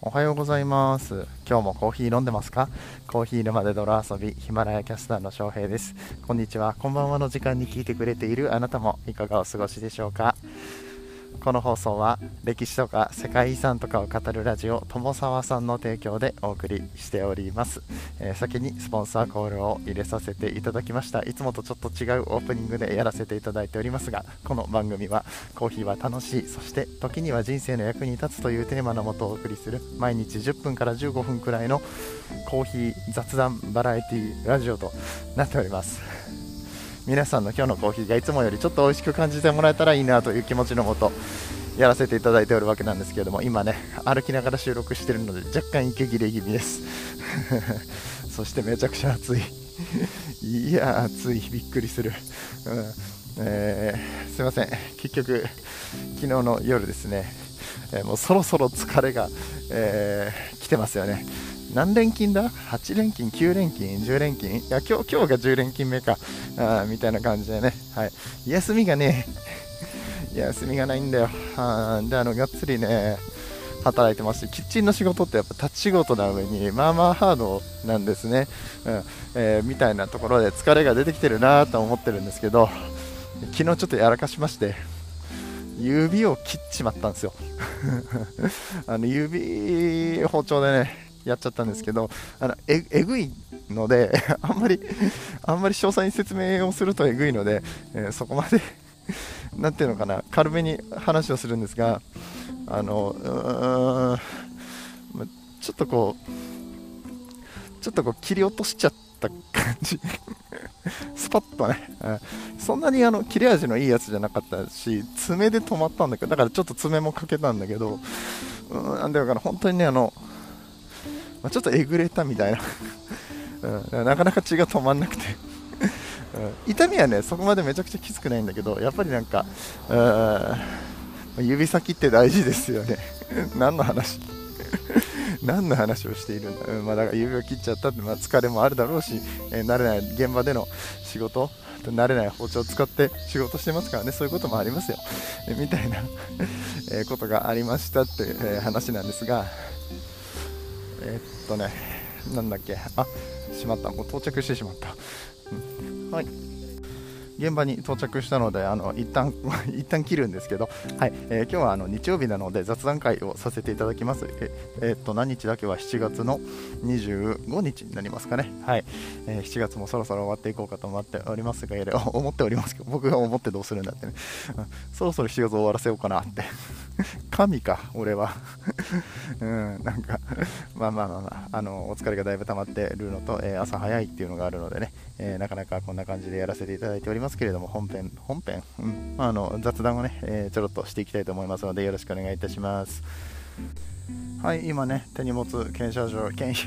おはようございます。今日もコーヒー飲んでますか？コーヒー沼で泥遊びヒマラヤキャスターの翔平です。こんにちは。こんばんはの時間に聞いてくれているあなたもいかがお過ごしでしょうか？この放送は歴史とか世界遺産とかを語るラジオ友沢さんの提供でお送りしております、えー、先にスポンサーコールを入れさせていただきました。いつもとちょっと違うオープニングでやらせていただいておりますがこの番組はコーヒーは楽しい。そして時には人生の役に立つというテーマのもとお送りする毎日10分から15分くらいのコーヒー雑談バラエティラジオとなっております。皆さんの今日のコーヒーがいつもよりちょっと美味しく感じてもらえたらいいなという気持ちのもとやらせていただいておるわけなんですけれども今ね歩きながら収録してるので若干息切れ気味です。そしてめちゃくちゃ暑い。いや暑い。びっくりする、うん。えー、すいません。結局昨日の夜ですね、えー、もうそろそろ疲れが、えー、来てますよね何連勤だ ?8 連勤、9連勤、10連勤？いや、今日、今日が10連勤目か。あみたいな感じでね。はい。休みがね、休みがないんだよ。あで、あの、がっつりね、働いてますし、キッチンの仕事ってやっぱ立ち仕事な上に、まあまあハードなんですね。うん。えー、みたいなところで疲れが出てきてるなと思ってるんですけど、昨日ちょっとやらかしまして、指を切っちまったんですよ。あの指包丁でね、やっちゃったんですけど、あのええぐいので、あんまり、あんまり詳細に説明をするとえぐいので、えー、そこまで なんていうのかな、軽めに話をするんですが、あの、ちょっとこう、ちょっとこう切り落としちゃってた感じ。スパッとね、そんなにあの切れ味のいいやつじゃなかったし、爪で止まったんだけど、だからちょっと爪もかけたんだけど、うん、なんだかな、本当にね、あの、まあ、ちょっとえぐれたみたいな。うん、なかなか血が止まんなくて。うん、痛みはねそこまでめちゃくちゃきつくないんだけどやっぱりなんか指先って大事ですよね。何の話？何の話をしているんだ、うんまあ、だから指を切っちゃったって、まあ、疲れもあるだろうし、えー、慣れない現場での仕事慣れない包丁を使って仕事してますからね。そういうこともありますよ、え、みたいな えことがありましたって、え、話なんですがえー、っとね、なんだっけ、あ、しまった、もう到着してしまった。うん、はい。現場に到着したので、あの一旦 一旦切るんですけど、はいえー、今日はあの日曜日なので雑談会をさせていただきます。ええー、っと何日だけは7月の25日になりますかね。はい、えー、7月もそろそろ終わっていこうかと思っておりますが、思っておりますけど、僕が思ってどうするんだってね、そろそろ7月終わらせようかなって 神か、俺は。うん、なんか、まあまあまあまあ、あの、お疲れがだいぶ溜まってるのと、えー、朝早いっていうのがあるのでね、えー、なかなかこんな感じでやらせていただいておりますますけれども、本編、本編、うん、まあ、あの、雑談をね、えー、ちょろっとしていきたいと思いますので、よろしくお願いいたします。はい、今ね、手荷物検査場、検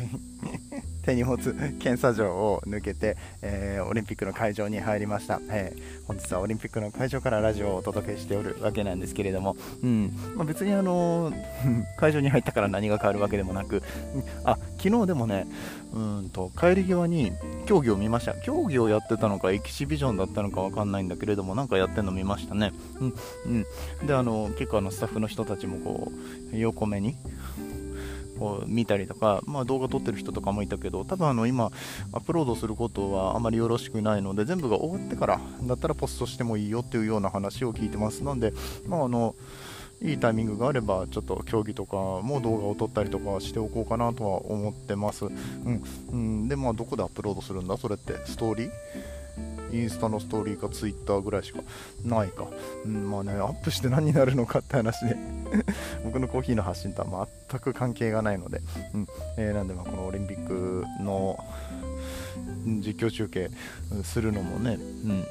手荷物検査場を抜けて、えー、オリンピックの会場に入りました、えー、本日はオリンピックの会場からラジオをお届けしておるわけなんですけれども、うん。まあ、別にあの 会場に入ったから何が変わるわけでもなく、あ昨日でもねうんと帰り際に競技を見ました。競技をやってたのかエキシビジョンだったのか分かんないんだけれどもなんかやってるの見ましたね、うん。うん、であの結構あのスタッフの人たちもこう横目にを見たりとか、まあ、動画撮ってる人とかもいたけど多分あの今アップロードすることはあまりよろしくないので全部が終わってからだったらポストしてもいいよっていうような話を聞いてます。ので、まあ、あのいいタイミングがあればちょっと競技とかも動画を撮ったりとかしておこうかなとは思ってます、うん。うん、でまあどこでアップロードするんだ？それってストーリー？インスタのストーリーかツイッターぐらいしかないか。うん、まあね、アップして何になるのかって話で 僕のコーヒーの発信とは全く関係がないので、うんえー、なんでまあこのオリンピックの実況中継するのもね、うん、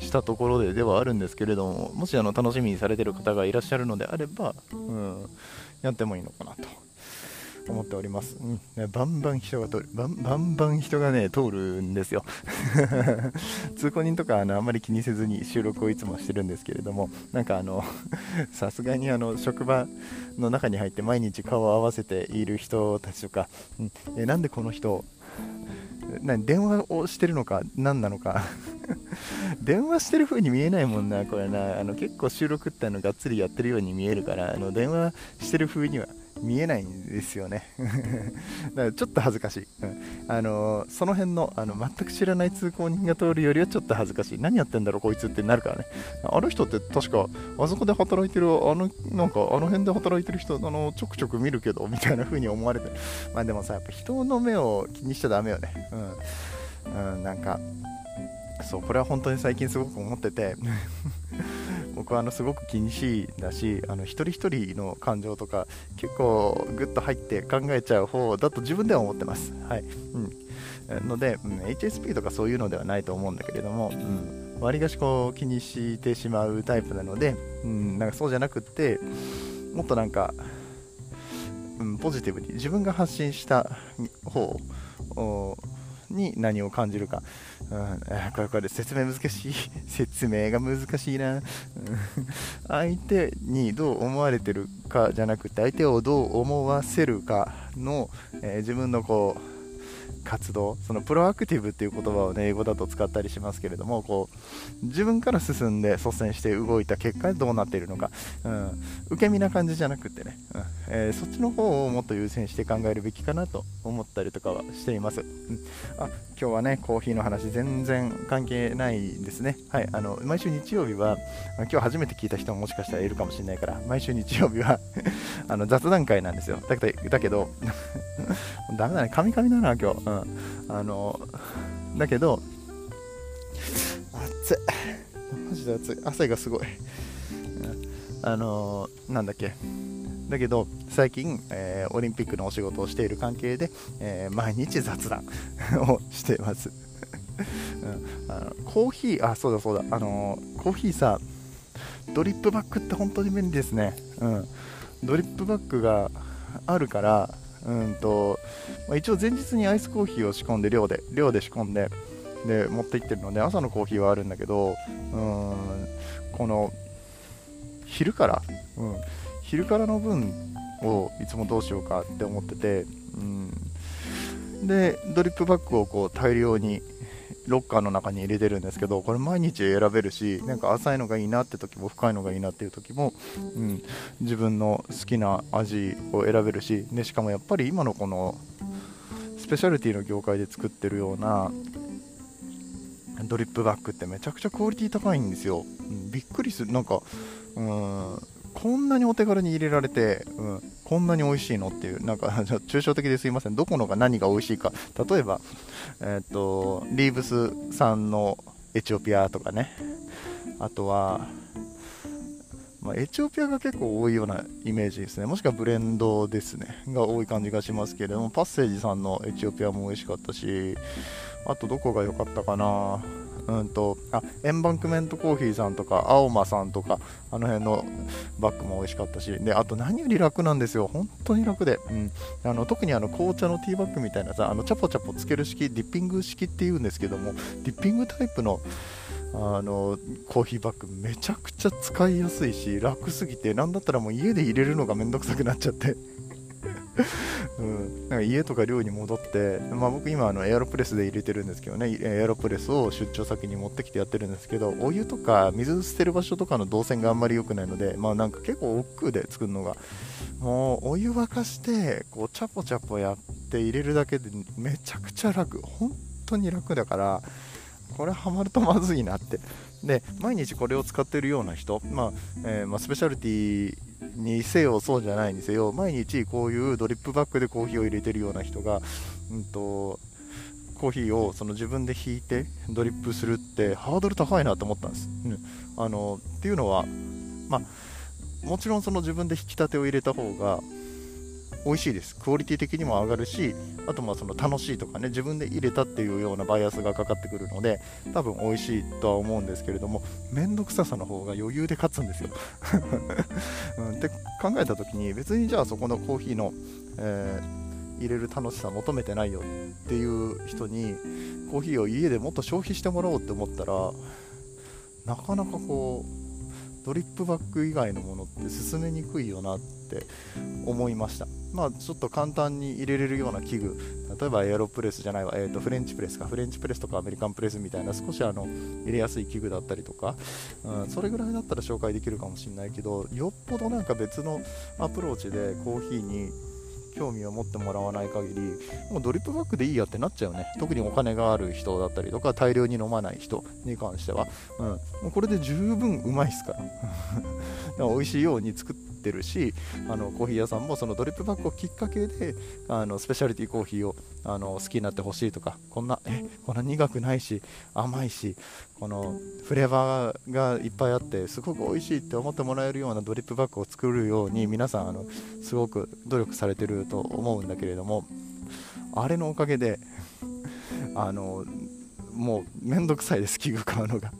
したところでではあるんですけれども、もしあの楽しみにされてる方がいらっしゃるのであれば、うん、やってもいいのかなと。思っております。うん、バンバン人が通る。バンバンバン人がね、通るんですよ。通行人とかあのあんまり気にせずに収録をいつもしてるんですけれども、なんかあの、さすがにあの職場の中に入って毎日顔を合わせている人たちとか、うん、えなんでこの人、何電話をしてるのか何なのか 電話してる風に見えないもんなこれなあの結構収録ってあのがっつりやってるように見えるからあの電話してる風には見えないんですよね。だからちょっと恥ずかしい、うん、あの、その辺のあの全く知らない通行人が通るよりはちょっと恥ずかしい。何やってんだろうこいつってなるからね。あの人って確かあそこで働いてるあのなんかあの辺で働いてる人あのちょくちょく見るけどみたいな風に思われてる。まあでもさやっぱ人の目を気にしちゃダメよね。うん、うん、なんかそうこれは本当に最近すごく思ってて。僕はあのすごく気にしいだしあの一人一人の感情とか結構グッと入って考えちゃう方だと自分では思ってます。はい。うん、ので、うん、HSP とかそういうのではないと思うんだけれども、うん、割がしこう気にしてしまうタイプなので、うん、なんかそうじゃなくってもっとなんか、うん、ポジティブに自分が発信した方をに何を感じるか、うん、これこれ説明難しい。説明が難しいな、相手にどう思われてるかじゃなくて相手をどう思わせるかの、えー、自分のこう活動そのプロアクティブっていう言葉をね英語だと使ったりしますけれどもこう自分から進んで率先して動いた結果どうなっているのか、うん、受け身な感じじゃなくてね、うんえー、そっちの方をもっと優先して考えるべきかなと思ったりとかはしています、うん、あ今日はねコーヒーの話全然関係ないですねはいあの毎週日曜日は今日初めて聞いた人ももしかしたらいるかもしれないから毎週日曜日は あの雑談会なんですよだけどだけど ダメだね、カミカミだな、今日。うん。あの、だけど、暑い。マジで暑い。汗がすごい。あのなんだっけ。だけど、最近、えー、オリンピックのお仕事をしている関係で、えー、毎日雑談 をしてます。うん、あのコーヒー、あ、そうだそうだ、あのコーヒーさ、ドリップバッグって本当に便利ですね。うん。ドリップバッグがあるから、うんと、まあ、一応前日にアイスコーヒーを仕込んで量で量で仕込んでで持って行ってるので朝のコーヒーはあるんだけどうんこの昼から、うん、昼からの分をいつもどうしようかって思ってて、うん、でドリップバッグをこう大量にロッカーの中に入れてるんですけどこれ毎日選べるしなんか浅いのがいいなって時も深いのがいいなっていう時も、うん、自分の好きな味を選べるしでしかもやっぱり今のこのスペシャルティの業界で作ってるようなドリップバッグってめちゃくちゃクオリティ高いんですよ、うん、びっくりする。なんかうんこんなにお手軽に入れられて、うん、こんなに美味しいのっていう、なんか、抽象的ですいません。どこのが何が美味しいか。例えば、えっ、ー、と、リーブス産のエチオピアとかね。あとは、まあ、エチオピアが結構多いようなイメージですね。もしくはブレンドですね。が多い感じがしますけれども、パッセージさんのエチオピアも美味しかったし、あとどこが良かったかな。うんと、あ、エンバンクメントコーヒーさんとか、青間さんとか、あの辺のバッグも美味しかったし、で、あと何より楽なんですよ。本当に楽で。うん。あの、特にあの、紅茶のティーバッグみたいなさ、あの、チャポチャポつける式、ディッピング式って言うんですけども、ディッピングタイプの、あのコーヒーバッグめちゃくちゃ使いやすいし楽すぎて何だったらもう家で入れるのがめんどくさくなっちゃってうん、なんか家とか寮に戻って、まあ、僕今あのエアロプレスで入れてるんですけどね。エアロプレスを出張先に持ってきてやってるんですけどお湯とか水捨てる場所とかの動線があんまり良くないのでまあなんか結構億劫で作るのがもうお湯沸かしてこうチャポチャポやって入れるだけでめちゃくちゃ楽。本当に楽だからこれハマるとまずいなって。で毎日これを使ってるような人、まあえー、まあ、スペシャルティにせよそうじゃないにせよ毎日こういうドリップバッグでコーヒーを入れてるような人が、うんと、コーヒーをその自分で引いてドリップするってハードル高いなと思ったんです。うん、あのっていうのは、まあ、もちろんその自分で引き立てを入れた方が美味しいです。クオリティ的にも上がるし、あとまあその楽しいとかね、自分で入れたっていうようなバイアスがかかってくるので、多分美味しいとは思うんですけれども、めんどくささの方が余裕で勝つんですよ。うん、って考えた時に、別にじゃあそこのコーヒーの、えー、入れる楽しさ求めてないよっていう人に、コーヒーを家でもっと消費してもらおうって思ったら、なかなかこう、ドリップバッグ以外のものって進めにくいよなって思いました。まあ、ちょっと簡単に入れれるような器具。例えばエアロプレスじゃないわ、えー、とフレンチプレスか。フレンチプレスとかアメリカンプレスみたいな少しあの入れやすい器具だったりとか、うん、それぐらいだったら紹介できるかもしれないけどよっぽどなんか別のアプローチでコーヒーに興味を持ってもらわない限りもうドリップバッグでいいやってなっちゃうね。特にお金がある人だったりとか大量に飲まない人に関しては、うん、もうこれで十分うまいっすから。から美味しいように作ってるしあのコーヒー屋さんもそのドリップバッグをきっかけであのスペシャリティコーヒーをあの好きになってほしいとかこんなえこんな苦くないし甘いしこのフレーバーがいっぱいあってすごく美味しいって思ってもらえるようなドリップバッグを作るように皆さんあのすごく努力されてると思うんだけれどもあれのおかげであのもうめんどくさいです器具買うのが。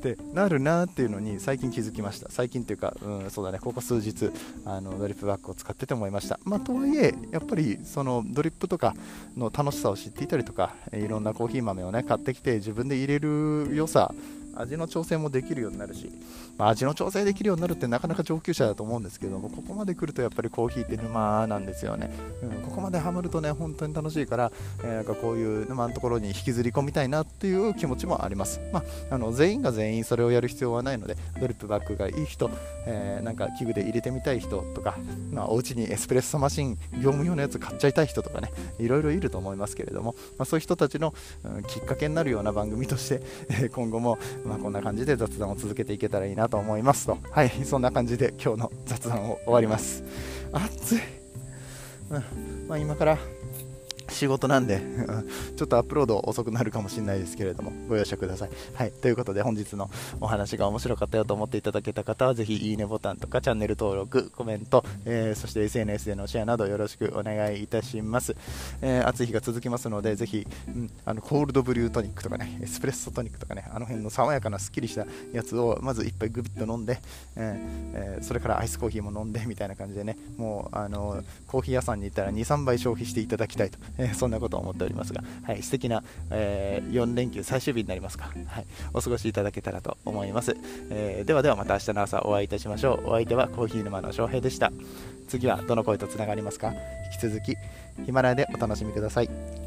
ってなるなっていうのに最近気づきました。最近っていうか、うん、そうだね。ここ数日あのドリップバッグを使ってて思いました。まあ、とはいえやっぱりそのドリップとかの楽しさを知っていたりとかいろんなコーヒー豆をね買ってきて自分で入れる良さ味の調整もできるようになるし、まあ、味の調整できるようになるってなかなか上級者だと思うんですけどもここまで来るとやっぱりコーヒーって沼なんですよね、うん、ここまでハマるとね本当に楽しいから、えー、なんかこういう沼のところに引きずり込みたいなっていう気持ちもあります、まあ、あの全員が全員それをやる必要はないのでドリップバッグがいい人、えー、なんか器具で入れてみたい人とか、まあ、お家にエスプレッソマシン業務用のやつ買っちゃいたい人とかねいろいろいると思いますけれども、まあ、そういう人たちの、うん、きっかけになるような番組として、え今後も、まあ、こんな感じで雑談を続けていけたらいいなと思いますと。はいそんな感じで今日の雑談を終わります。暑い、うん。まあ、今から仕事なんで ちょっとアップロード遅くなるかもしれないですけれども、ご容赦ください。はい、ということで本日のお話が面白かったよと思っていただけた方は、ぜひいいねボタンとかチャンネル登録、コメント、えー、そして SNS でのシェアなどよろしくお願いいたします。えー、暑い日が続きますので、ぜひ、うん、あのコールドブリュートニックとかね、エスプレッソトニックとかね、あの辺の爽やかなすっきりしたやつをまず1杯グビッと飲んで、えー、それからアイスコーヒーも飲んでみたいな感じでね、もうあのコーヒー屋さんに行ったら2、3倍消費していただきたいと、えー、そんなことを思っておりますが、はい、素敵な、えー、4連休最終日になりますか、はい、お過ごしいただけたらと思います、えー、ではではまた明日の朝お会いいたしましょう。お相手はコーヒー沼の翔平でした。次はどの声とつながりますか。引き続きヒマラヤでお楽しみください。